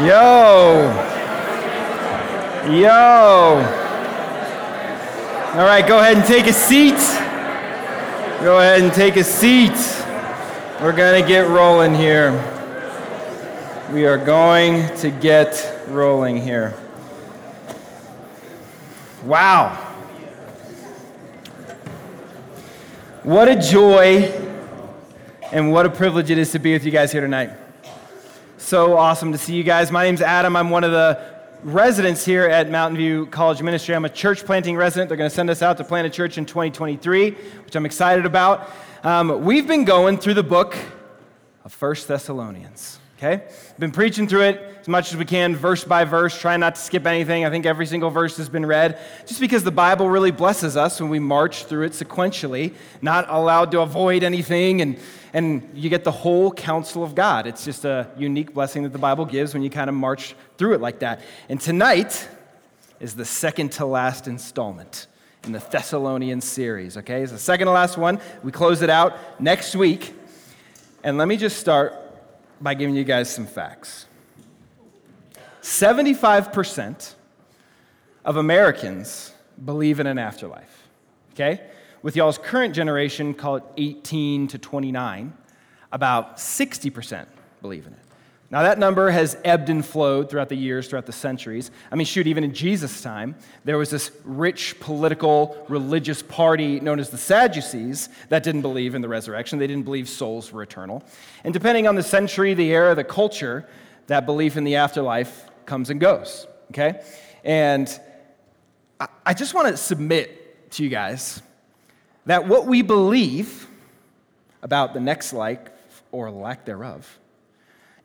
Yo. Yo. All right, go ahead and take a seat. Go ahead and take a seat. We're going to get rolling here. We are going to get rolling here. Wow. What a joy and what a privilege it is to be with you guys here tonight. So awesome to see you guys. My name's Adam. I'm one of the residents here at Mountain View College Ministry. I'm a church planting resident. They're going to send us out to plant a church in 2023, which I'm excited about. Um, we've been going through the book of First Thessalonians. Okay? Been preaching through it as much as we can, verse by verse, trying not to skip anything. I think every single verse has been read, just because the Bible really blesses us when we march through it sequentially, not allowed to avoid anything, and, and you get the whole counsel of God. It's just a unique blessing that the Bible gives when you kind of march through it like that. And tonight is the second to last installment in the Thessalonian series, okay? It's the second to last one. We close it out next week. And let me just start by giving you guys some facts. 75% of Americans believe in an afterlife, okay? With y'all's current generation, call it 18 to 29, about 60% believe in it. Now, that number has ebbed and flowed throughout the years, throughout the centuries. I mean, shoot, even in Jesus' time, there was this rich political, religious party known as the Sadducees that didn't believe in the resurrection. They didn't believe souls were eternal. And depending on the century, the era, the culture, that belief in the afterlife comes and goes, okay? And I just want to submit to you guys that what we believe about the next life or lack thereof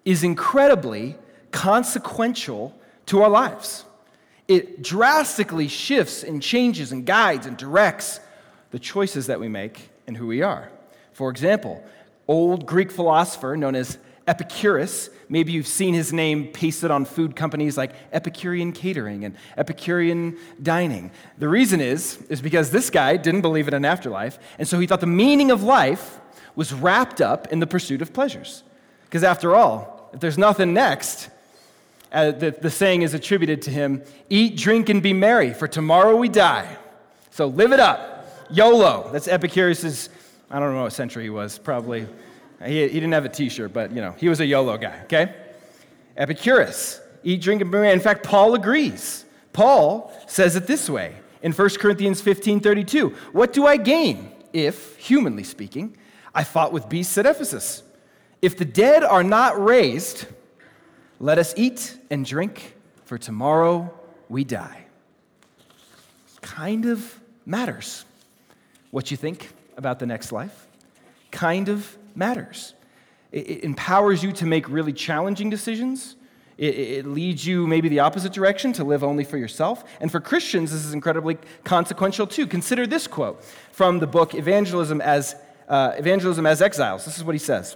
is incredibly consequential to our lives. It drastically shifts and changes and guides and directs the choices that we make and who we are. For example, old Greek philosopher known as Epicurus, maybe you've seen his name pasted on food companies like Epicurean Catering and Epicurean Dining. The reason is, is because this guy didn't believe in an afterlife, and so he thought the meaning of life was wrapped up in the pursuit of pleasures. Because after all, if there's nothing next, uh, the, the saying is attributed to him eat, drink, and be merry, for tomorrow we die. So live it up. YOLO. That's Epicurus's, I don't know what century he was, probably. He, he didn't have a t shirt, but you know, he was a YOLO guy, okay? Epicurus. Eat, drink, and be merry. In fact, Paul agrees. Paul says it this way in 1 Corinthians 15 32. What do I gain if, humanly speaking, I fought with beasts at Ephesus? If the dead are not raised, let us eat and drink, for tomorrow we die. Kind of matters what you think about the next life. Kind of matters. It, empowers you to make really challenging decisions. It, it, leads you maybe the opposite direction to live only for yourself. And for Christians, this is incredibly consequential too. Consider this quote from the book Evangelism as, uh, Evangelism as Exiles. This is what he says.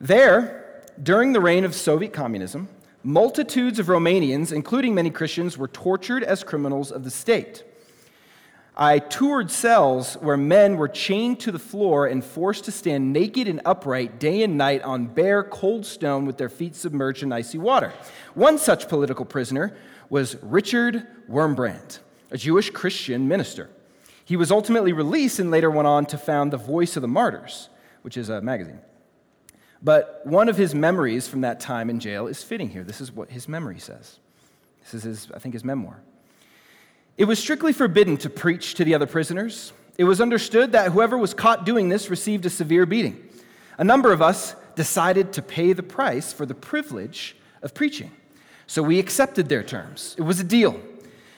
There, during the reign of Soviet communism, multitudes of Romanians, including many Christians, were tortured as criminals of the state. I toured cells where men were chained to the floor and forced to stand naked and upright day and night on bare, cold stone with their feet submerged in icy water. One such political prisoner was Richard Wurmbrand, a Jewish Christian minister. He was ultimately released and later went on to found The Voice of the Martyrs, which is a magazine. But one of his memories from that time in jail is fitting here. This is what his memory says. This is his, I think, his memoir. It was strictly forbidden to preach to the other prisoners. It was understood that whoever was caught doing this received a severe beating. A number of us decided to pay the price for the privilege of preaching. So we accepted their terms. It was a deal.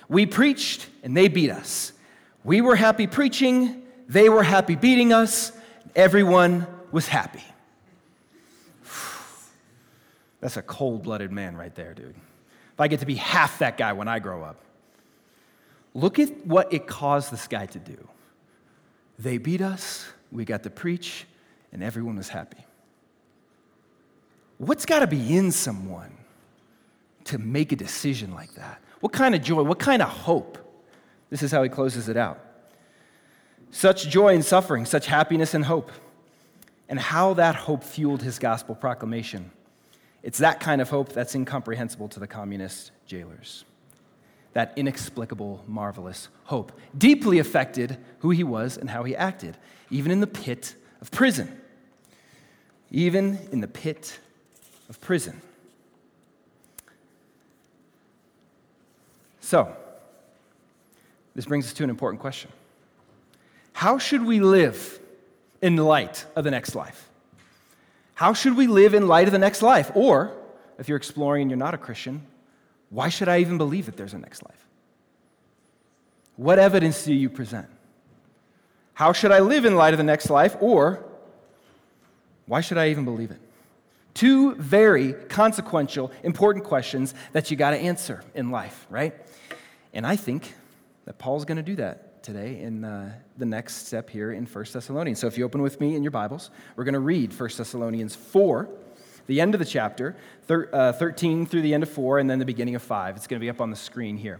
We preached and they beat us. We were happy preaching, they were happy beating us, everyone was happy. That's a cold blooded man right there, dude. If I get to be half that guy when I grow up. Look at what it caused this guy to do. They beat us, we got to preach, and everyone was happy. What's got to be in someone to make a decision like that? What kind of joy? What kind of hope? This is how he closes it out. Such joy in suffering, such happiness and hope, and how that hope fueled his gospel proclamation It's that kind of hope that's incomprehensible to the communist jailers. That inexplicable, marvelous hope deeply affected who he was and how he acted, even in the pit of prison. Even in the pit of prison. So, this brings us to an important question How should we live in light of the next life? How should we live in light of the next life? Or, if you're exploring and you're not a Christian, why should I even believe that there's a next life? What evidence do you present? How should I live in light of the next life? Or, why should I even believe it? Two very consequential, important questions that you got to answer in life, right? And I think that Paul's going to do that today in uh, the next step here in 1 Thessalonians. So if you open with me in your Bibles, we're going to read 1 Thessalonians 4, the end of the chapter, thir- uh, 13 through the end of 4, and then the beginning of 5. It's going to be up on the screen here.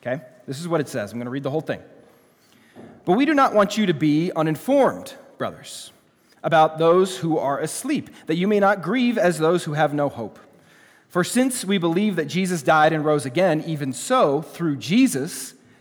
Okay? This is what it says. I'm going to read the whole thing. But we do not want you to be uninformed, brothers, about those who are asleep, that you may not grieve as those who have no hope. For since we believe that Jesus died and rose again, even so, through Jesus,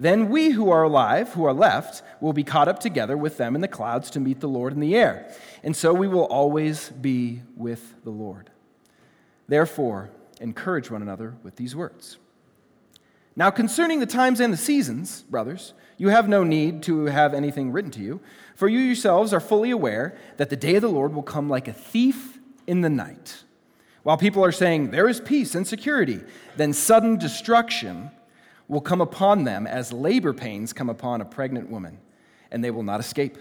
Then we who are alive, who are left, will be caught up together with them in the clouds to meet the Lord in the air. And so we will always be with the Lord. Therefore, encourage one another with these words. Now, concerning the times and the seasons, brothers, you have no need to have anything written to you, for you yourselves are fully aware that the day of the Lord will come like a thief in the night. While people are saying, There is peace and security, then sudden destruction will come upon them as labor pains come upon a pregnant woman, and they will not escape.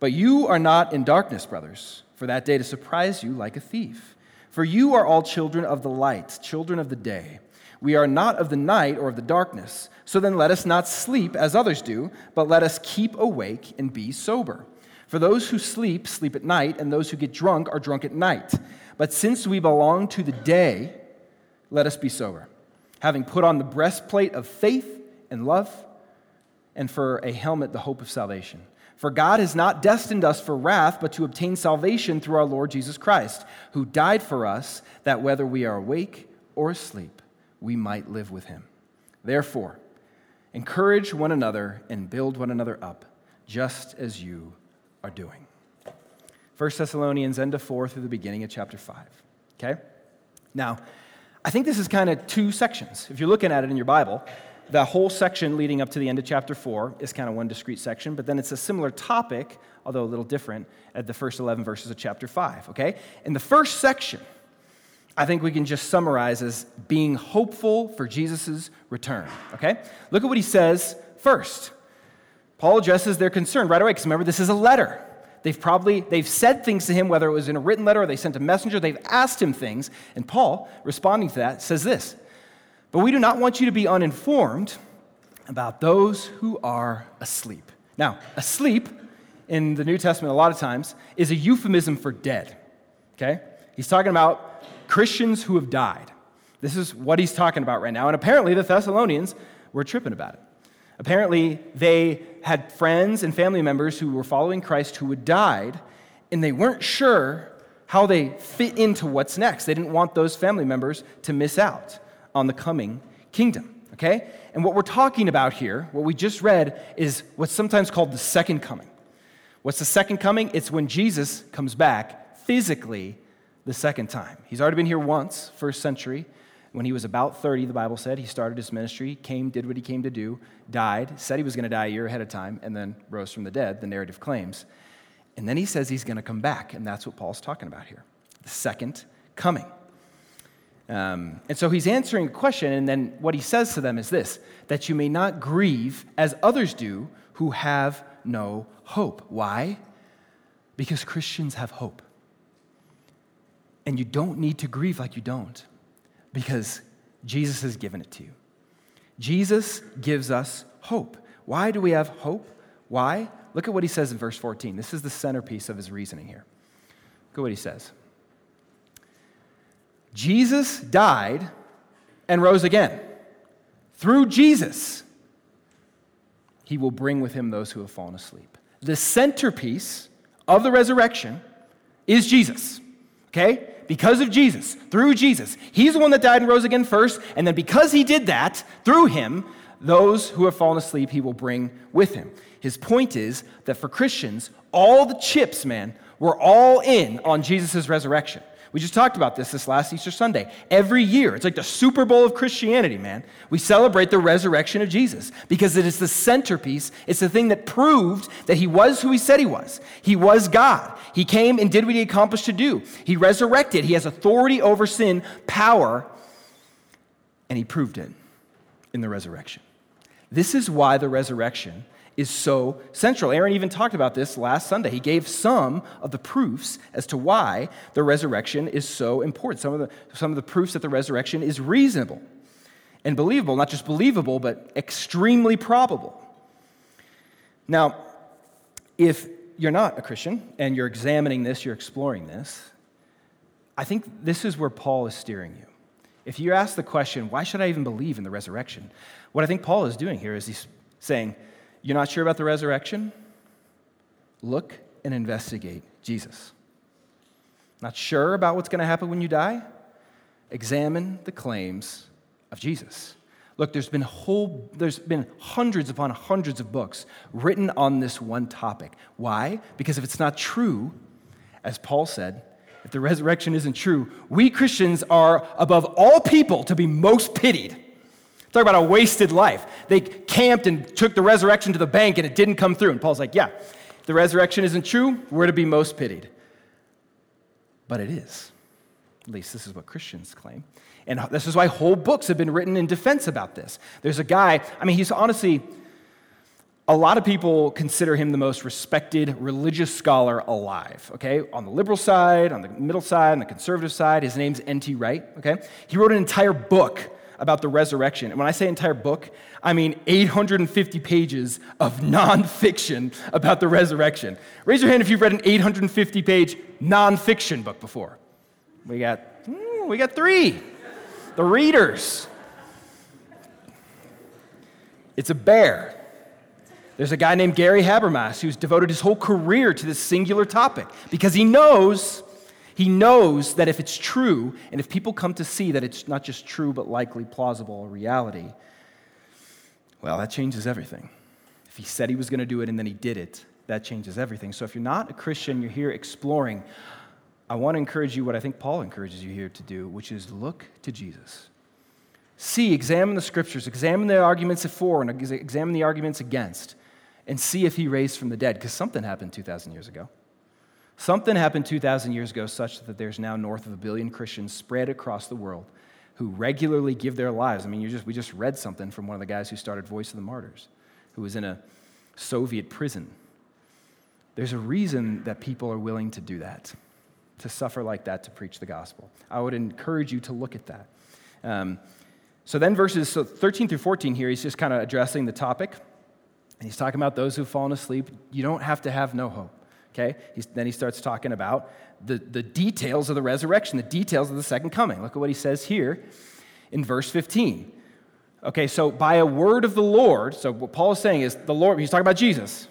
But you are not in darkness, brothers, for that day to surprise you like a thief. For you are all children of the light, children of the day. We are not of the night or of the darkness. So then let us not sleep as others do, but let us keep awake and be sober. For those who sleep, sleep at night, and those who get drunk are drunk at night. But since we belong to the day, let us be sober having put on the breastplate of faith and love, and for a helmet, the hope of salvation. For God has not destined us for wrath, but to obtain salvation through our Lord Jesus Christ, who died for us, that whether we are awake or asleep, we might live with him. Therefore, encourage one another and build one another up, just as you are doing. 1 Thessalonians end of 4 through the beginning of chapter 5. Okay? Now, I think this is kind of two sections. If you're looking at it in your Bible, the whole section leading up to the end of chapter 4 is kind of one discrete section, but then it's a similar topic, although a little different, at the first 11 verses of chapter 5, okay? In the first section, I think we can just summarize as being hopeful for Jesus' return, okay? Look at what he says first. Paul addresses their concern right away, because remember, this is a letter. They've probably they've said things to him, whether it was in a written letter or they sent a messenger. They've asked him things, and Paul, responding to that, says this: "But we do not want you to be uninformed about those who are asleep." Now, asleep in the New Testament a lot of times is a euphemism for dead. Okay, he's talking about Christians who have died. This is what he's talking about right now, and apparently the Thessalonians were tripping about it. Apparently, they had friends and family members who were following Christ who had died, and they weren't sure how they fit into what's next. They didn't want those family members to miss out on the coming kingdom, okay? And what we're talking about here, what we just read, is what's sometimes called the second coming. What's the second coming? It's when Jesus comes back physically the second time. He's already been here once, first century. When he was about 30, the Bible said, he started his ministry, came, did what he came to do, died, said he was going to die a year ahead of time, and then rose from the dead, the narrative claims. And then he says he's going to come back, and that's what Paul's talking about here the second coming. Um, and so he's answering a question, and then what he says to them is this that you may not grieve as others do who have no hope. Why? Because Christians have hope. And you don't need to grieve like you don't because Jesus has given it to you. Jesus gives us hope. Why do we have hope? Why? Look at what he says in verse 14. This is the centerpiece of his reasoning here. Look at what he says Jesus died and rose again. Through Jesus, he will bring with him those who have fallen asleep. The centerpiece of the resurrection is Jesus. Okay? Because of Jesus, through Jesus. He's the one that died and rose again first, and then because he did that, through him, those who have fallen asleep he will bring with him. His point is that for Christians, all the chips, man, were all in on Jesus' resurrection. We just talked about this this last Easter Sunday. Every year, it's like the Super Bowl of Christianity, man. We celebrate the resurrection of Jesus because it is the centerpiece. It's the thing that proved that he was who he said he was. He was God. He came and did what he accomplished to do. He resurrected. He has authority over sin, power, and he proved it in the resurrection. This is why the resurrection is so central. Aaron even talked about this last Sunday. He gave some of the proofs as to why the resurrection is so important. Some of the, some of the proofs that the resurrection is reasonable and believable, not just believable, but extremely probable. Now, if you're not a Christian and you're examining this, you're exploring this, I think this is where Paul is steering you. If you ask the question, why should I even believe in the resurrection? What I think Paul is doing here is he's saying, you're not sure about the resurrection? Look and investigate Jesus. Not sure about what's going to happen when you die? Examine the claims of Jesus. Look, there's been whole there's been hundreds upon hundreds of books written on this one topic. Why? Because if it's not true, as Paul said, if the resurrection isn't true, we Christians are above all people to be most pitied. Talk about a wasted life. They camped and took the resurrection to the bank and it didn't come through. And Paul's like, yeah, the resurrection isn't true, we're to be most pitied. But it is. At least this is what Christians claim. And this is why whole books have been written in defense about this. There's a guy, I mean, he's honestly, a lot of people consider him the most respected religious scholar alive, okay? On the liberal side, on the middle side, on the conservative side. His name's N.T. Wright, okay? He wrote an entire book about the resurrection. And when I say entire book, I mean 850 pages of nonfiction about the resurrection. Raise your hand if you've read an 850 page nonfiction book before. We got, hmm, we got three. The readers. It's a bear. There's a guy named Gary Habermas who's devoted his whole career to this singular topic because he knows he knows that if it's true, and if people come to see that it's not just true, but likely plausible reality, well, that changes everything. If he said he was going to do it and then he did it, that changes everything. So if you're not a Christian, you're here exploring, I want to encourage you what I think Paul encourages you here to do, which is look to Jesus. See, examine the scriptures, examine the arguments for and examine the arguments against, and see if he raised from the dead, because something happened 2,000 years ago. Something happened 2,000 years ago such that there's now north of a billion Christians spread across the world who regularly give their lives. I mean, just, we just read something from one of the guys who started Voice of the Martyrs, who was in a Soviet prison. There's a reason that people are willing to do that, to suffer like that to preach the gospel. I would encourage you to look at that. Um, so then, verses so 13 through 14 here, he's just kind of addressing the topic. And he's talking about those who've fallen asleep. You don't have to have no hope. Okay? He's, then he starts talking about the, the details of the resurrection, the details of the second coming. Look at what he says here in verse 15. Okay, so by a word of the Lord, so what Paul is saying is the Lord, he's talking about Jesus.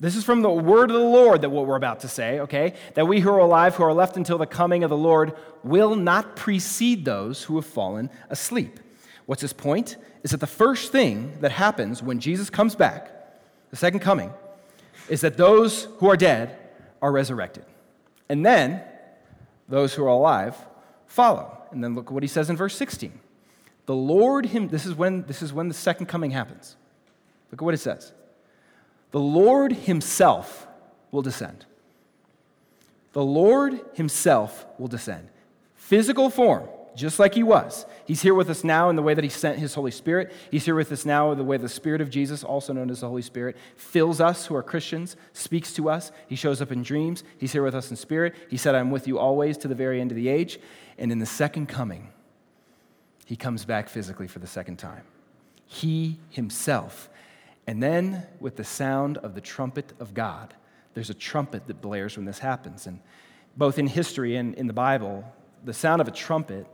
This is from the word of the Lord that what we're about to say, okay? That we who are alive, who are left until the coming of the Lord, will not precede those who have fallen asleep. What's his point? Is that the first thing that happens when Jesus comes back, the second coming, is that those who are dead are resurrected. And then those who are alive follow. And then look at what he says in verse 16. The Lord him this is when this is when the second coming happens. Look at what it says. The Lord himself will descend. The Lord himself will descend. Physical form just like he was. He's here with us now in the way that he sent his Holy Spirit. He's here with us now in the way the Spirit of Jesus, also known as the Holy Spirit, fills us who are Christians, speaks to us. He shows up in dreams. He's here with us in spirit. He said, I'm with you always to the very end of the age. And in the second coming, he comes back physically for the second time. He himself. And then, with the sound of the trumpet of God, there's a trumpet that blares when this happens. And both in history and in the Bible, the sound of a trumpet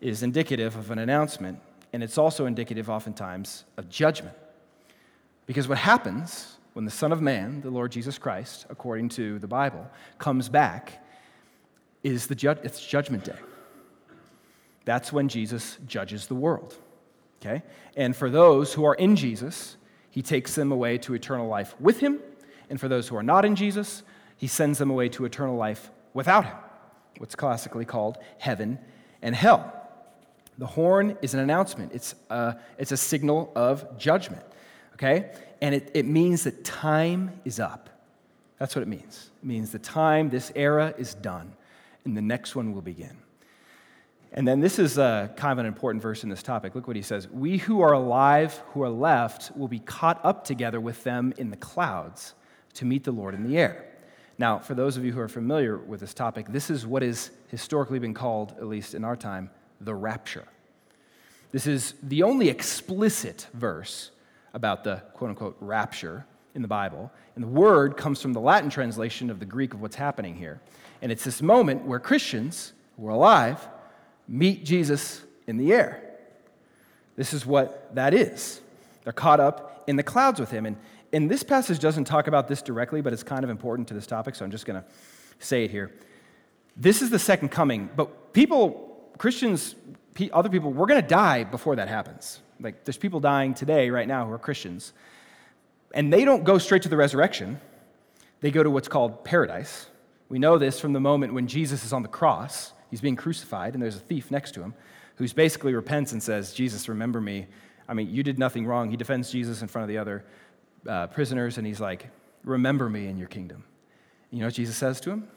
is indicative of an announcement, and it's also indicative, oftentimes, of judgment. Because what happens when the Son of Man, the Lord Jesus Christ, according to the Bible, comes back, is the ju- it's Judgment Day. That's when Jesus judges the world. Okay? And for those who are in Jesus, he takes them away to eternal life with him. And for those who are not in Jesus, he sends them away to eternal life without him, what's classically called heaven and hell. The horn is an announcement, it's a, it's a signal of judgment, okay? And it, it means that time is up. That's what it means. It means the time, this era is done, and the next one will begin. And then this is a, kind of an important verse in this topic. Look what he says We who are alive, who are left, will be caught up together with them in the clouds to meet the Lord in the air. Now, for those of you who are familiar with this topic, this is what has historically been called, at least in our time, the rapture. This is the only explicit verse about the quote unquote rapture in the Bible. And the word comes from the Latin translation of the Greek of what's happening here. And it's this moment where Christians who are alive meet Jesus in the air. This is what that is. They're caught up in the clouds with him. And, and this passage doesn't talk about this directly, but it's kind of important to this topic, so I'm just going to say it here. This is the second coming, but people, Christians, other people, we're going to die before that happens. Like, there's people dying today, right now, who are Christians. And they don't go straight to the resurrection, they go to what's called paradise. We know this from the moment when Jesus is on the cross He's being crucified, and there's a thief next to him who's basically repents and says, Jesus, remember me. I mean, you did nothing wrong. He defends Jesus in front of the other uh, prisoners, and he's like, Remember me in your kingdom. You know what Jesus says to him?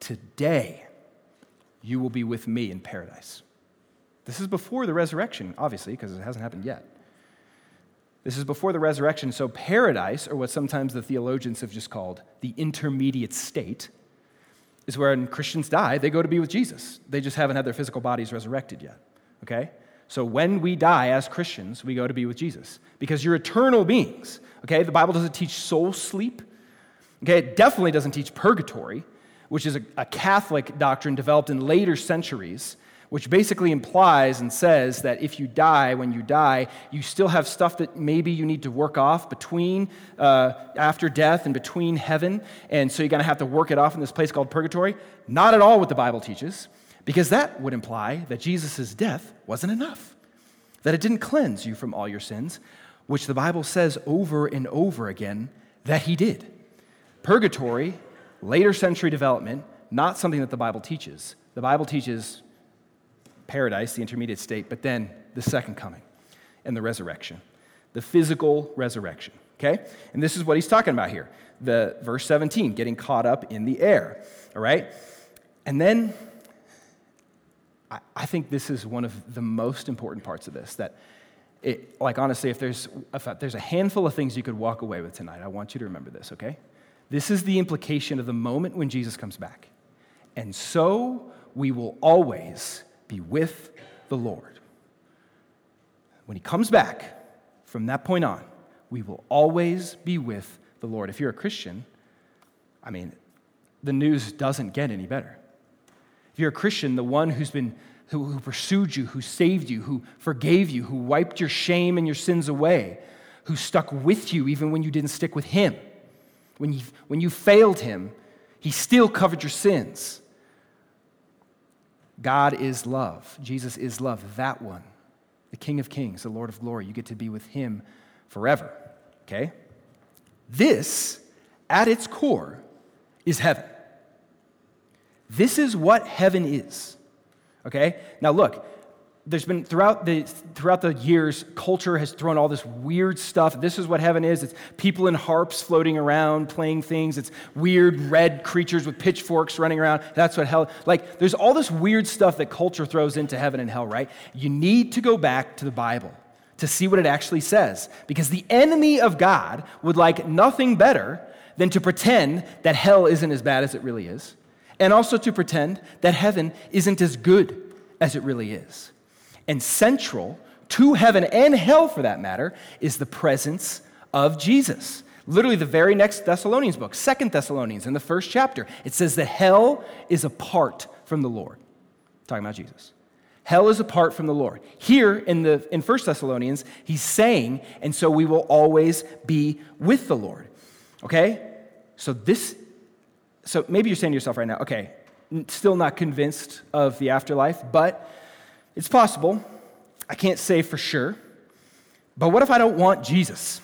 Today, you will be with me in paradise. This is before the resurrection, obviously, because it hasn't happened yet. This is before the resurrection. So, paradise, or what sometimes the theologians have just called the intermediate state, is where when Christians die, they go to be with Jesus. They just haven't had their physical bodies resurrected yet. Okay? So when we die as Christians, we go to be with Jesus because you're eternal beings. Okay? The Bible doesn't teach soul sleep. Okay? It definitely doesn't teach purgatory, which is a, a Catholic doctrine developed in later centuries which basically implies and says that if you die, when you die, you still have stuff that maybe you need to work off between uh, after death and between heaven. And so you're going to have to work it off in this place called purgatory. Not at all what the Bible teaches, because that would imply that Jesus' death wasn't enough, that it didn't cleanse you from all your sins, which the Bible says over and over again that he did. Purgatory, later century development, not something that the Bible teaches. The Bible teaches paradise, the intermediate state, but then the second coming and the resurrection, the physical resurrection. Okay? And this is what he's talking about here. The verse 17, getting caught up in the air. All right? And then I, think this is one of the most important parts of this that it, like honestly, if there's, if there's a handful of things you could walk away with tonight, I want you to remember this, okay? This is the implication of the moment when Jesus comes back. And so we will always be with the Lord. When he comes back, from that point on, we will always be with the Lord. If you're a Christian, I mean, the news doesn't get any better. If you're a Christian, the one who's been who, who pursued you, who saved you, who forgave you, who wiped your shame and your sins away, who stuck with you even when you didn't stick with him. When you, when you failed him, he still covered your sins. God is love. Jesus is love. That one, the King of Kings, the Lord of Glory. You get to be with him forever. Okay? This, at its core, is heaven. This is what heaven is. Okay? Now, look, there's been throughout the throughout the years culture has thrown all this weird stuff. This is what heaven is. It's people in harps floating around playing things. It's weird red creatures with pitchforks running around. That's what hell like there's all this weird stuff that culture throws into heaven and hell right? You need to go back to the bible to see what it actually says because the enemy of god would like nothing better than to pretend that hell isn't as bad as it really is and also to pretend that heaven isn't as good as it really is and central to heaven and hell for that matter is the presence of Jesus. Literally, the very next Thessalonians book, Second Thessalonians, in the first chapter, it says that hell is apart from the Lord. Talking about Jesus. Hell is apart from the Lord. Here in, the, in 1 Thessalonians, he's saying, and so we will always be with the Lord. Okay? So this, so maybe you're saying to yourself right now, okay, still not convinced of the afterlife, but it's possible. I can't say for sure. But what if I don't want Jesus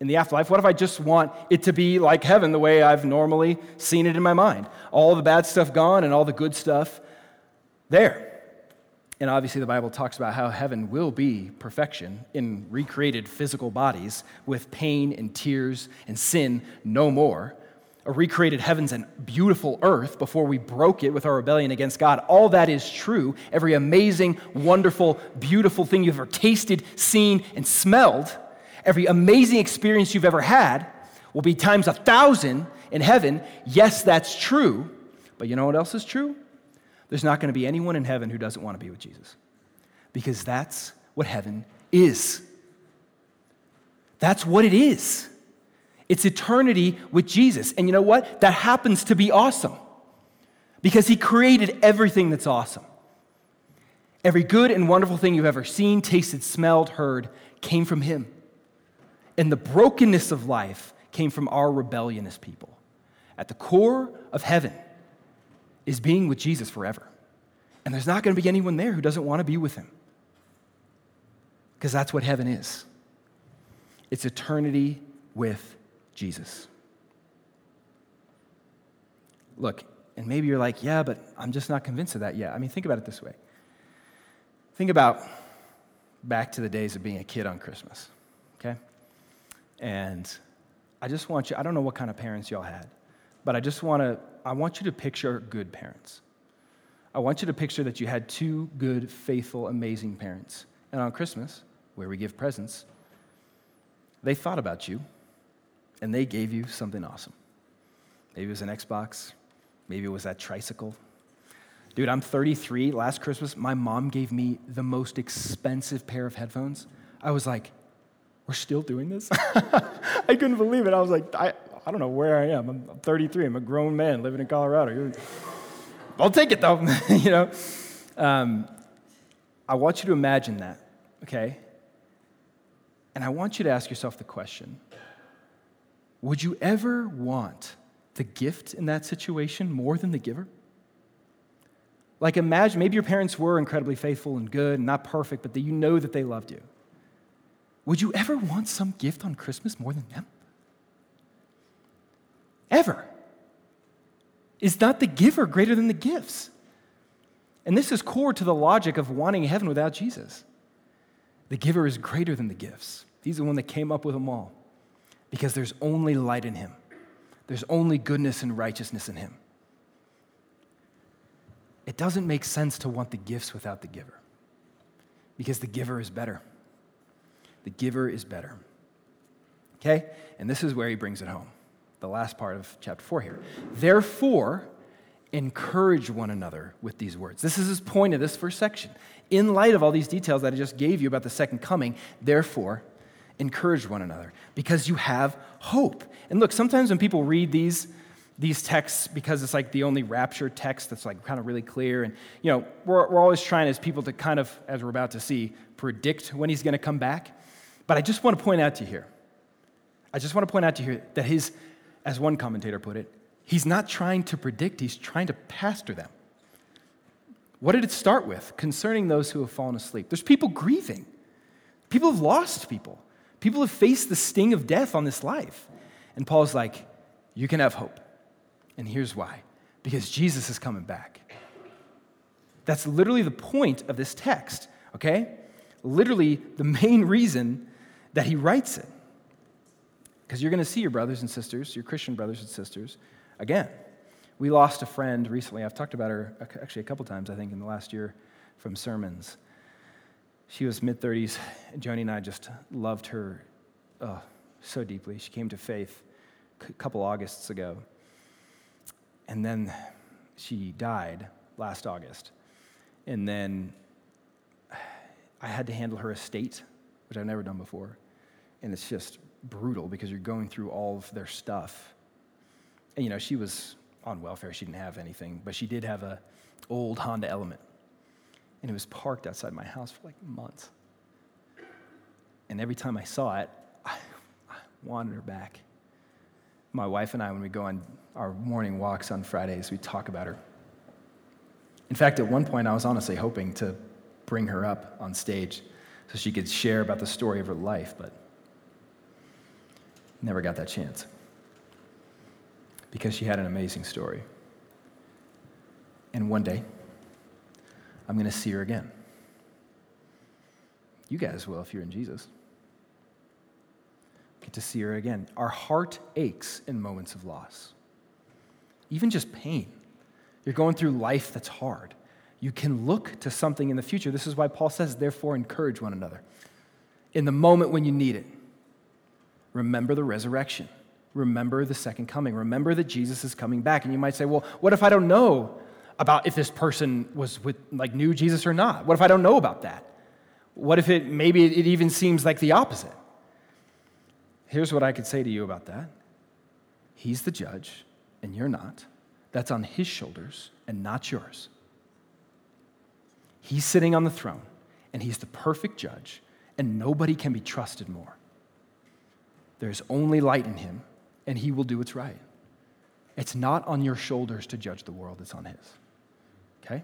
in the afterlife? What if I just want it to be like heaven the way I've normally seen it in my mind? All the bad stuff gone and all the good stuff there. And obviously, the Bible talks about how heaven will be perfection in recreated physical bodies with pain and tears and sin no more. Recreated heavens and beautiful earth before we broke it with our rebellion against God. All that is true. Every amazing, wonderful, beautiful thing you've ever tasted, seen, and smelled, every amazing experience you've ever had will be times a thousand in heaven. Yes, that's true. But you know what else is true? there's not going to be anyone in heaven who doesn't want to be with Jesus. Because that's what heaven is. That's what it is. It's eternity with Jesus. And you know what? That happens to be awesome because He created everything that's awesome. Every good and wonderful thing you've ever seen, tasted, smelled, heard came from Him. And the brokenness of life came from our rebellion as people. At the core of heaven, is being with Jesus forever. And there's not going to be anyone there who doesn't want to be with him. Because that's what heaven is it's eternity with Jesus. Look, and maybe you're like, yeah, but I'm just not convinced of that yet. I mean, think about it this way. Think about back to the days of being a kid on Christmas, okay? And I just want you, I don't know what kind of parents y'all had, but I just want to I want you to picture good parents. I want you to picture that you had two good, faithful, amazing parents. And on Christmas, where we give presents, they thought about you and they gave you something awesome. Maybe it was an Xbox, maybe it was that tricycle. Dude, I'm 33. Last Christmas, my mom gave me the most expensive pair of headphones. I was like, we're still doing this? I couldn't believe it. I was like, I, I don't know where I am. I'm 33. I'm a grown man living in Colorado. I'll take it though. you know, um, I want you to imagine that, okay? And I want you to ask yourself the question: Would you ever want the gift in that situation more than the giver? Like, imagine maybe your parents were incredibly faithful and good and not perfect, but that you know that they loved you. Would you ever want some gift on Christmas more than them? ever. Is not the giver greater than the gifts? And this is core to the logic of wanting heaven without Jesus. The giver is greater than the gifts. He's the one that came up with them all because there's only light in him, there's only goodness and righteousness in him. It doesn't make sense to want the gifts without the giver because the giver is better. The giver is better. Okay? And this is where he brings it home the last part of chapter 4 here. Therefore, encourage one another with these words. This is his point of this first section. In light of all these details that I just gave you about the second coming, therefore, encourage one another because you have hope. And look, sometimes when people read these, these texts because it's like the only rapture text that's like kind of really clear and you know we're, we're always trying as people to kind of as we're about to see predict when he's going to come back but i just want to point out to you here i just want to point out to you here that his as one commentator put it, he's not trying to predict, he's trying to pastor them. What did it start with? Concerning those who have fallen asleep. There's people grieving. People have lost people. People have faced the sting of death on this life. And Paul's like, you can have hope. And here's why because Jesus is coming back. That's literally the point of this text, okay? Literally the main reason that he writes it. Because you're going to see your brothers and sisters, your Christian brothers and sisters, again. We lost a friend recently. I've talked about her actually a couple times, I think, in the last year from sermons. She was mid 30s. Joni and I just loved her oh, so deeply. She came to faith a couple Augusts ago. And then she died last August. And then I had to handle her estate, which I've never done before. And it's just brutal because you're going through all of their stuff. And, you know, she was on welfare. She didn't have anything, but she did have a old Honda Element. And it was parked outside my house for like months. And every time I saw it, I, I wanted her back. My wife and I, when we go on our morning walks on Fridays, we talk about her. In fact, at one point, I was honestly hoping to bring her up on stage so she could share about the story of her life, but never got that chance because she had an amazing story. And one day, I'm going to see her again. You guys will if you're in Jesus. Get to see her again. Our heart aches in moments of loss, even just pain. You're going through life that's hard. You can look to something in the future. This is why Paul says, therefore, encourage one another. In the moment when you need it, remember the resurrection. Remember the second coming. Remember that Jesus is coming back. And you might say, well, what if I don't know about if this person was with, like, knew Jesus or not? What if I don't know about that? What if it, maybe it even seems like the opposite? Here's what I could say to you about that He's the judge, and you're not. That's on his shoulders and not yours. He's sitting on the throne, and he's the perfect judge, and nobody can be trusted more. There's only light in him, and he will do what's right. It's not on your shoulders to judge the world, it's on his. Okay?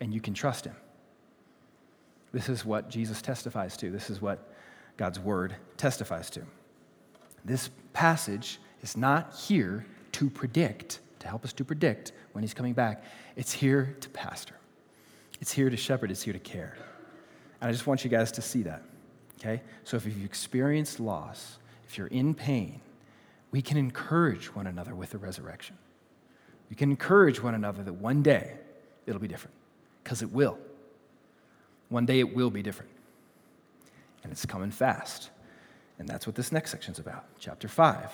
And you can trust him. This is what Jesus testifies to. This is what God's word testifies to. This passage is not here to predict, to help us to predict when he's coming back. It's here to pastor. It's here to shepherd, it's here to care. And I just want you guys to see that. Okay? So if you've experienced loss, if you're in pain, we can encourage one another with the resurrection. We can encourage one another that one day it'll be different, because it will. One day it will be different. And it's coming fast. And that's what this next section is about, chapter 5.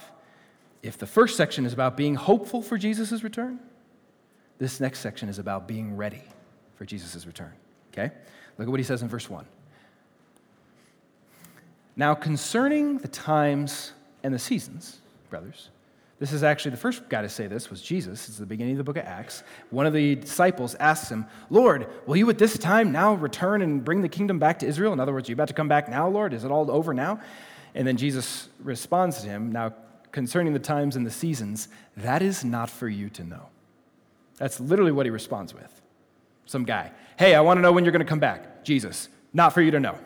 If the first section is about being hopeful for Jesus' return, this next section is about being ready for Jesus' return. Okay? Look at what he says in verse 1. Now, concerning the times and the seasons, brothers, this is actually the first guy to say this was Jesus. It's the beginning of the book of Acts. One of the disciples asks him, Lord, will you at this time now return and bring the kingdom back to Israel? In other words, are you about to come back now, Lord? Is it all over now? And then Jesus responds to him, Now, concerning the times and the seasons, that is not for you to know. That's literally what he responds with some guy. Hey, I want to know when you're going to come back. Jesus, not for you to know.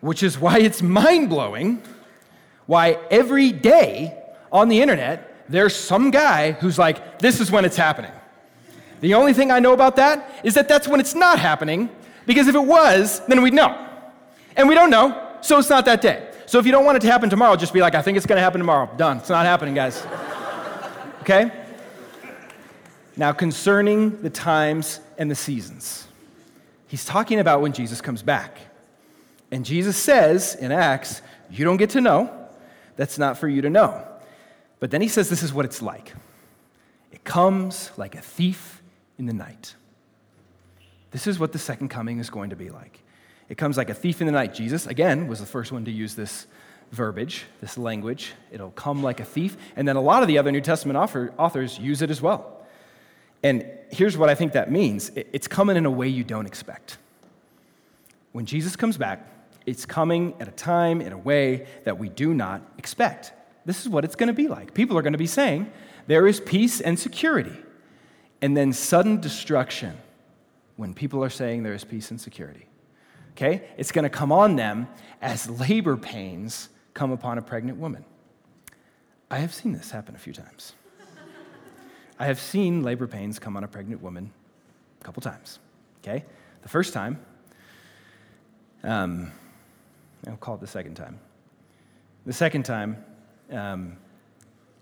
Which is why it's mind blowing why every day on the internet there's some guy who's like, this is when it's happening. The only thing I know about that is that that's when it's not happening, because if it was, then we'd know. And we don't know, so it's not that day. So if you don't want it to happen tomorrow, just be like, I think it's going to happen tomorrow. Done. It's not happening, guys. Okay? Now, concerning the times and the seasons, he's talking about when Jesus comes back. And Jesus says in Acts, You don't get to know. That's not for you to know. But then he says, This is what it's like it comes like a thief in the night. This is what the second coming is going to be like. It comes like a thief in the night. Jesus, again, was the first one to use this verbiage, this language. It'll come like a thief. And then a lot of the other New Testament authors use it as well. And here's what I think that means it's coming in a way you don't expect. When Jesus comes back, it's coming at a time, in a way that we do not expect. This is what it's going to be like. People are going to be saying, There is peace and security. And then sudden destruction when people are saying there is peace and security. Okay? It's going to come on them as labor pains come upon a pregnant woman. I have seen this happen a few times. I have seen labor pains come on a pregnant woman a couple times. Okay? The first time, um, I'll call it the second time. The second time, um,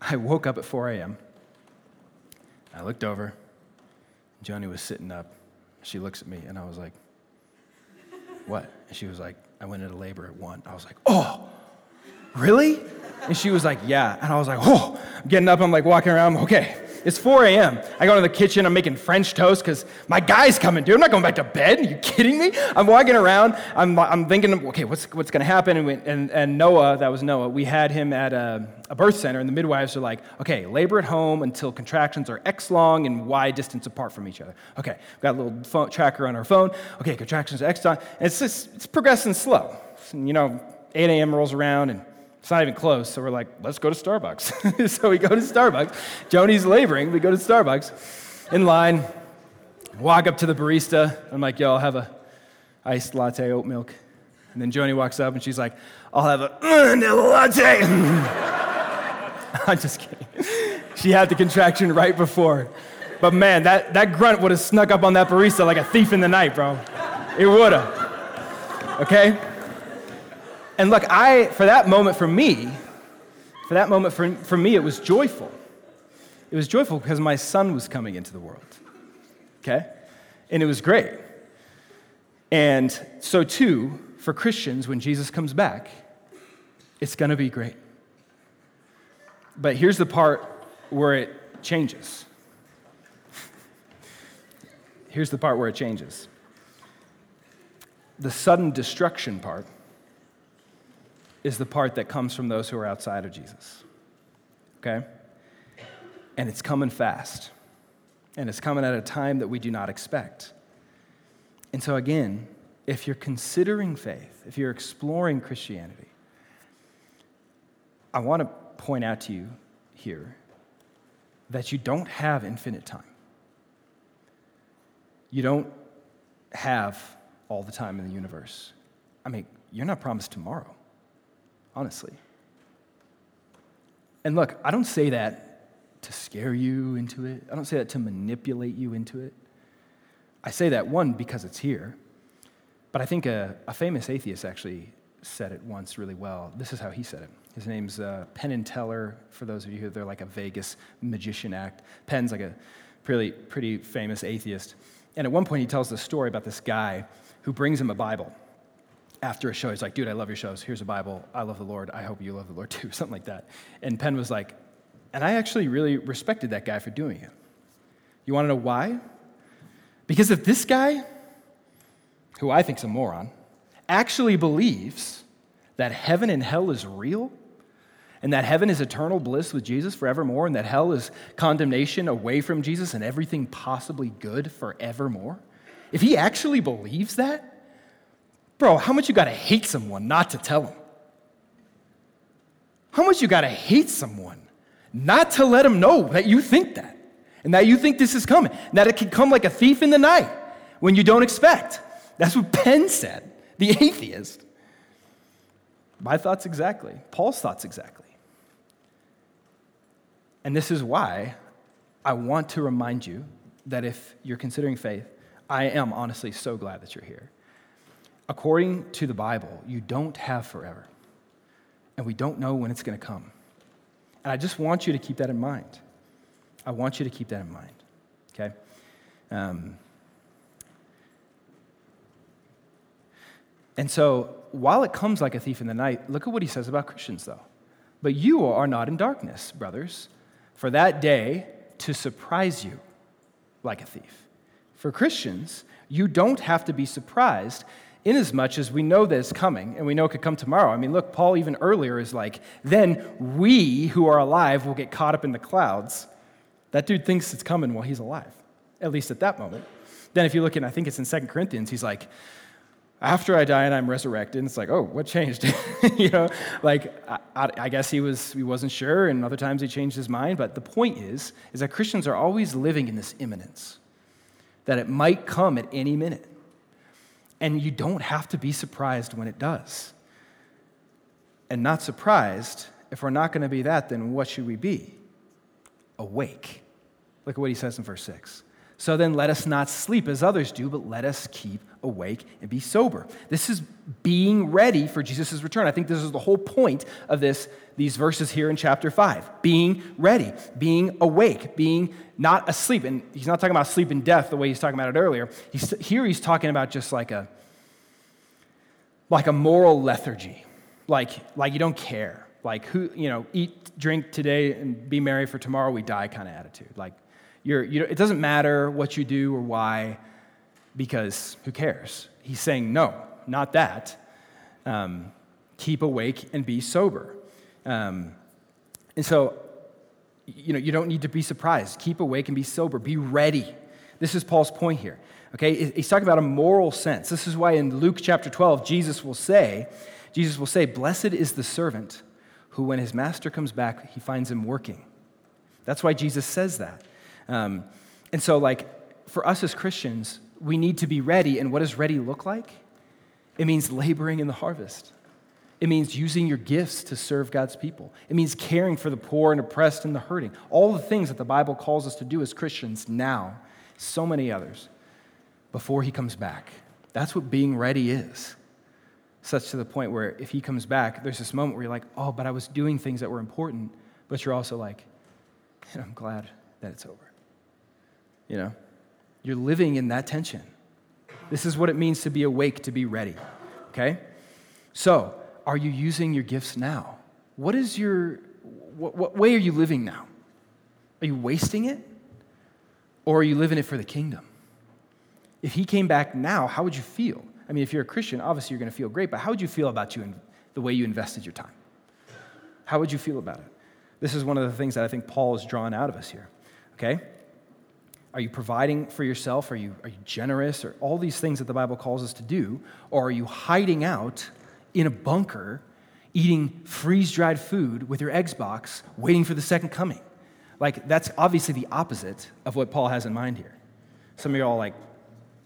I woke up at 4 a.m. I looked over. Joni was sitting up. She looks at me, and I was like, What? And she was like, I went into labor at 1. I was like, Oh, really? And she was like, Yeah. And I was like, Oh, I'm getting up. I'm like walking around. Okay. It's 4 a.m. I go to the kitchen, I'm making French toast because my guy's coming, dude. I'm not going back to bed. Are you kidding me? I'm walking around, I'm, I'm thinking, okay, what's, what's going to happen? And, we, and, and, Noah, that was Noah, we had him at a, a birth center, and the midwives are like, okay, labor at home until contractions are X long and Y distance apart from each other. Okay, we've got a little phone, tracker on our phone. Okay, contractions are X long. And it's just, it's progressing slow. And, you know, 8 a.m. rolls around, and it's not even close, so we're like, let's go to Starbucks. so we go to Starbucks. Joni's laboring. We go to Starbucks in line, walk up to the barista. I'm like, yo, I'll have a iced latte, oat milk. And then Joni walks up and she's like, I'll have a vanilla latte. I'm just kidding. She had the contraction right before. But man, that, that grunt would have snuck up on that barista like a thief in the night, bro. It would have. Okay? And look, I, for that moment for me, for that moment for, for me, it was joyful. It was joyful because my son was coming into the world. Okay? And it was great. And so, too, for Christians, when Jesus comes back, it's going to be great. But here's the part where it changes. Here's the part where it changes. The sudden destruction part is the part that comes from those who are outside of Jesus. Okay? And it's coming fast. And it's coming at a time that we do not expect. And so, again, if you're considering faith, if you're exploring Christianity, I want to point out to you here that you don't have infinite time. You don't have all the time in the universe. I mean, you're not promised tomorrow honestly. And look, I don't say that to scare you into it, I don't say that to manipulate you into it. I say that, one, because it's here, but I think a, a famous atheist actually said it once really well. This is how he said it. His name's uh, Penn and Teller. For those of you who they're like a Vegas magician act. Penn's like a pretty, pretty famous atheist. And at one point, he tells the story about this guy who brings him a Bible after a show, he's like, dude, I love your shows. Here's a Bible. I love the Lord. I hope you love the Lord too, something like that. And Penn was like, and I actually really respected that guy for doing it. You want to know why? Because if this guy, who I think's a moron, actually believes that heaven and hell is real, and that heaven is eternal bliss with Jesus forevermore, and that hell is condemnation away from Jesus and everything possibly good forevermore, if he actually believes that, Bro, how much you gotta hate someone not to tell them? How much you gotta hate someone not to let them know that you think that and that you think this is coming, and that it can come like a thief in the night when you don't expect? That's what Penn said, the atheist. My thoughts exactly, Paul's thoughts exactly. And this is why I want to remind you that if you're considering faith, I am honestly so glad that you're here according to the Bible, you don't have forever. And we don't know when it's going to come. And I just want you to keep that in mind. I want you to keep that in mind, okay? Um, and so, while it comes like a thief in the night, look at what he says about Christians, though. But you are not in darkness, brothers, for that day to surprise you like a thief. For Christians, you don't have to be surprised inasmuch as we know that it's coming and we know it could come tomorrow. I mean, look, Paul even earlier is like, then we who are alive will get caught up in the clouds. That dude thinks it's coming while he's alive, at least at that moment. Then if you look at, I think it's in Second Corinthians, he's like, after I die and I'm resurrected, and it's like, oh, what changed? you know, like I, I, guess he was he wasn't sure, and other times he changed his mind. But the point is, is that Christians are always living in this imminence, that it might come at any minute and you don't have to be surprised when it does. And not surprised, if we're not going to be that, then what should we be? Awake. Look at what he says in verse 6. So then let us not sleep as others do, but let us keep awake and be sober. This is being ready for Jesus' return. I think this is the whole point of this, these verses here in chapter 5. Being ready, being awake, being not asleep. And he's not talking about sleep and death the way he's talking about it earlier. He's, here he's talking about just like a, like a moral lethargy, like, like you don't care. Like, who, you know, eat, drink today and be merry for tomorrow we die kind of attitude. Like, you're, you it doesn't matter what you do or why, because who cares? He's saying, no, not that. Um, keep awake and be sober. Um, and so, you know, you don't need to be surprised. Keep awake and be sober. Be ready. This is Paul's point here. Okay, he's talking about a moral sense. This is why in Luke chapter 12, Jesus will say, Jesus will say, Blessed is the servant who, when his master comes back, he finds him working. That's why Jesus says that. Um, and so, like, for us as Christians, we need to be ready. And what does ready look like? It means laboring in the harvest. It means using your gifts to serve God's people. It means caring for the poor and oppressed and the hurting. All the things that the Bible calls us to do as Christians now, so many others, before He comes back. That's what being ready is. Such to the point where if He comes back, there's this moment where you're like, oh, but I was doing things that were important, but you're also like, and I'm glad that it's over. You know? You're living in that tension. This is what it means to be awake, to be ready. Okay? So, are you using your gifts now? What is your, what, what way are you living now? Are you wasting it? Or are you living it for the kingdom? If he came back now, how would you feel? I mean, if you're a Christian, obviously you're going to feel great, but how would you feel about you and the way you invested your time? How would you feel about it? This is one of the things that I think Paul is drawing out of us here. Okay? Are you providing for yourself? Are you, are you generous? Or all these things that the Bible calls us to do? Or are you hiding out in a bunker eating freeze dried food with your Xbox, waiting for the second coming. Like, that's obviously the opposite of what Paul has in mind here. Some of you are all like,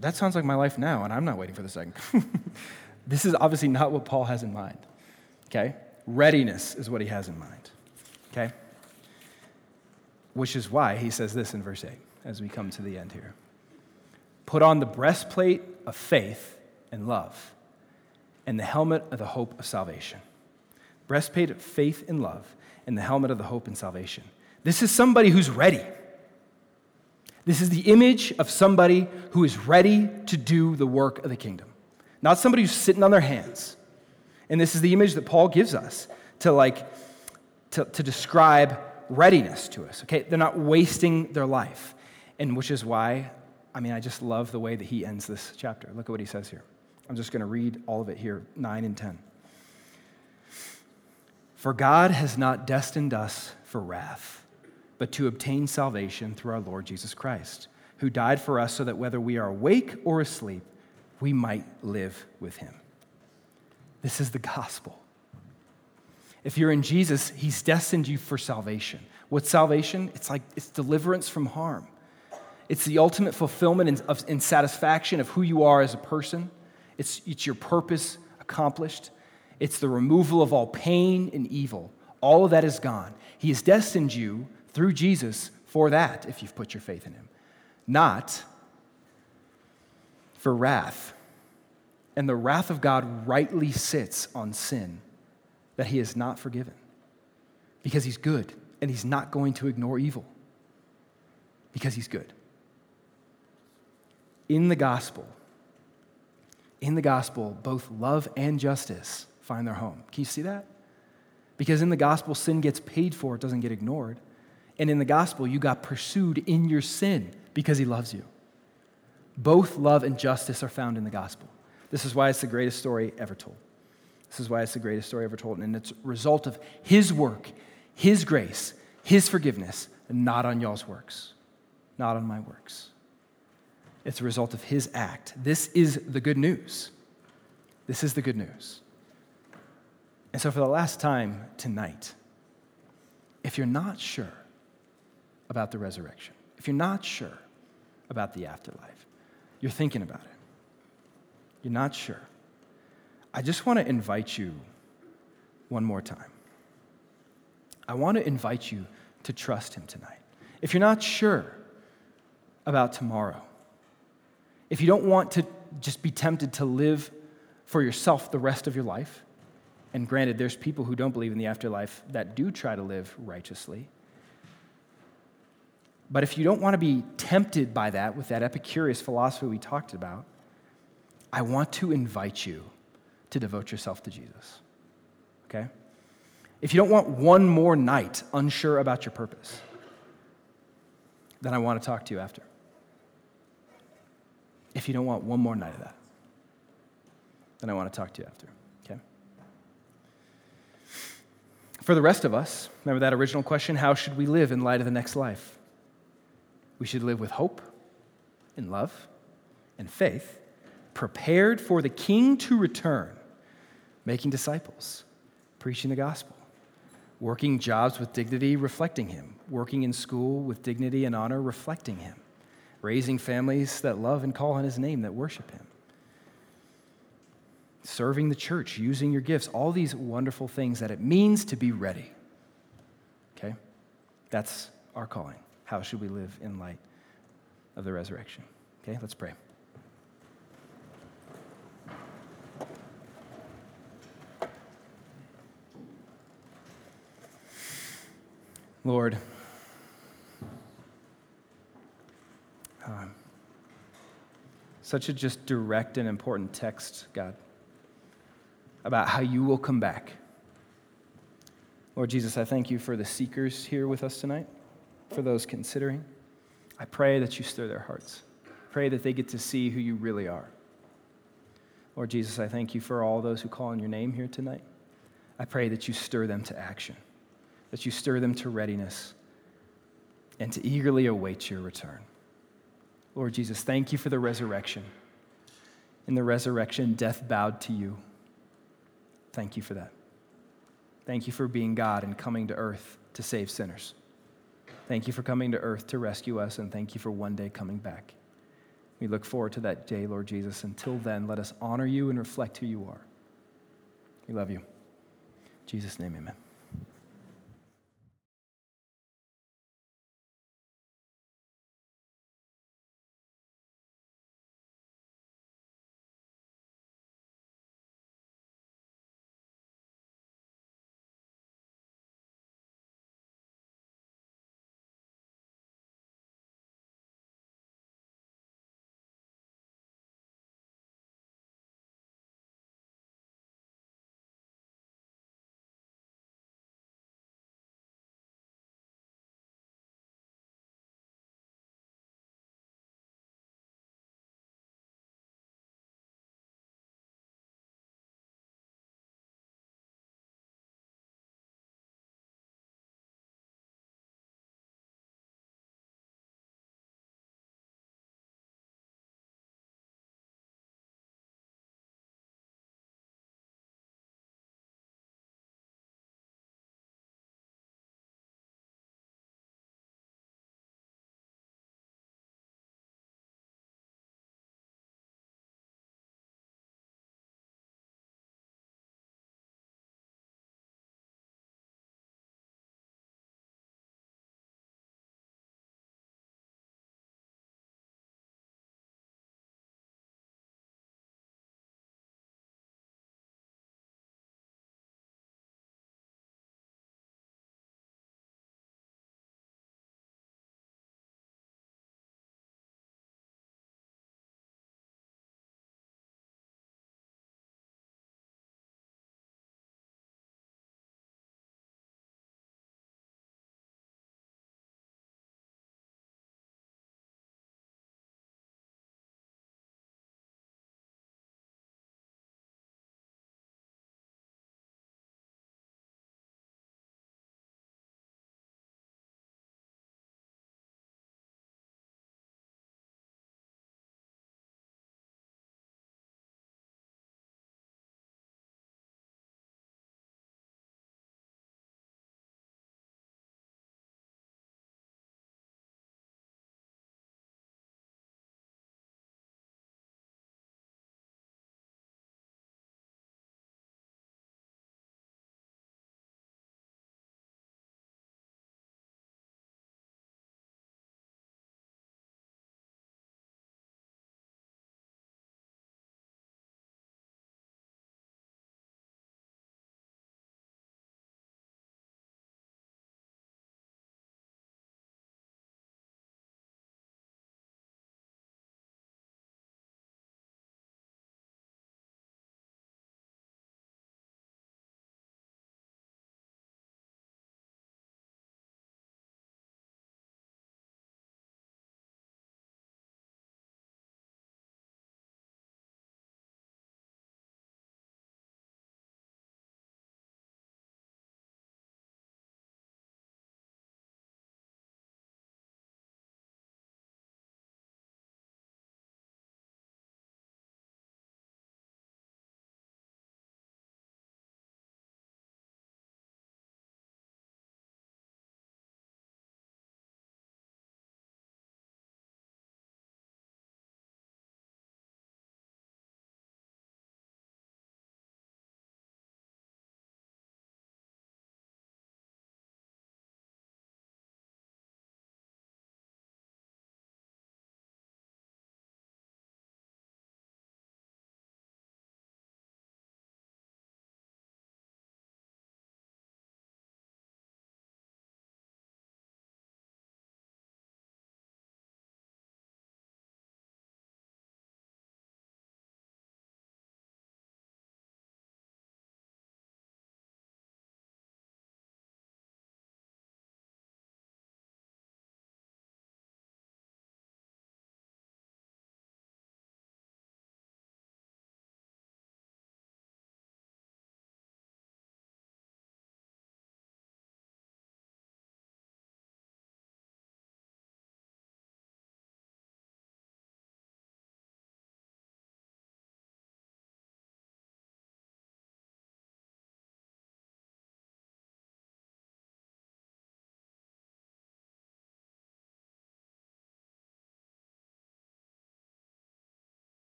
that sounds like my life now, and I'm not waiting for the second. this is obviously not what Paul has in mind. Okay? Readiness is what he has in mind. Okay? Which is why he says this in verse 8 as we come to the end here. Put on the breastplate of faith and love and the helmet of the hope of salvation. Breastplate of faith and love, and the helmet of the hope and salvation. This is somebody who's ready. This is the image of somebody who is ready to do the work of the kingdom, not somebody who's sitting on their hands. And this is the image that Paul gives us to like to, to describe readiness to us. Okay, they're not wasting their life, and which is why, I mean, I just love the way that he ends this chapter. Look at what he says here. I'm just going to read all of it here 9 and 10. For God has not destined us for wrath, but to obtain salvation through our Lord Jesus Christ, who died for us so that whether we are awake or asleep, we might live with him. This is the gospel. If you're in Jesus, he's destined you for salvation. What's salvation? It's like it's deliverance from harm. It's the ultimate fulfillment and, satisfaction of who you are as a person it's, it's your purpose accomplished. It's the removal of all pain and evil. All of that is gone. He has destined you through Jesus for that if you've put your faith in Him, not for wrath. And the wrath of God rightly sits on sin that He has not forgiven because He's good and He's not going to ignore evil because He's good. In the gospel, in the gospel, both love and justice find their home. Can you see that? Because in the gospel, sin gets paid for, it doesn't get ignored. And in the gospel, you got pursued in your sin because he loves you. Both love and justice are found in the gospel. This is why it's the greatest story ever told. This is why it's the greatest story ever told. And it's a result of his work, his grace, his forgiveness, not on y'all's works, not on my works. It's a result of his act. This is the good news. This is the good news. And so, for the last time tonight, if you're not sure about the resurrection, if you're not sure about the afterlife, you're thinking about it, you're not sure, I just want to invite you one more time. I want to invite you to trust him tonight. If you're not sure about tomorrow, if you don't want to just be tempted to live for yourself the rest of your life, and granted, there's people who don't believe in the afterlife that do try to live righteously. But if you don't want to be tempted by that with that Epicurus philosophy we talked about, I want to invite you to devote yourself to Jesus. Okay? if you don't want one more night unsure about your purpose, then I want to talk to you after. If you don't want one more night of that, then I want to talk to you after. Okay? For the rest of us, remember that original question how should we live in light of the next life? We should live with hope, in love, and faith, prepared for the King to return, making disciples, preaching the gospel, working jobs with dignity, reflecting Him, working in school with dignity and honor, reflecting Him, raising families that love and call on His name, that worship Him, serving the church, using your gifts, all these wonderful things that it means to be ready. Okay? That's our calling. How should we live in light of the resurrection? Okay, let's pray. Lord, such a just direct and important text, God, about how you will come back. Lord Jesus, I thank you for the seekers here with us tonight, for those considering. I pray that you stir their hearts. Pray that they get to see who you really are. Lord Jesus, I thank you for all those who call on your name here tonight. I pray that you stir them to action that you stir them to readiness and to eagerly await your return. Lord Jesus, thank you for the resurrection. In the resurrection, death bowed to you. Thank you for that. Thank you for being God and coming to earth to save sinners. Thank you for coming to earth to rescue us, and thank you for one day coming back. We look forward to that day, Lord Jesus. Until then, let us honor you and reflect who you are. We love you. In Jesus' name, amen.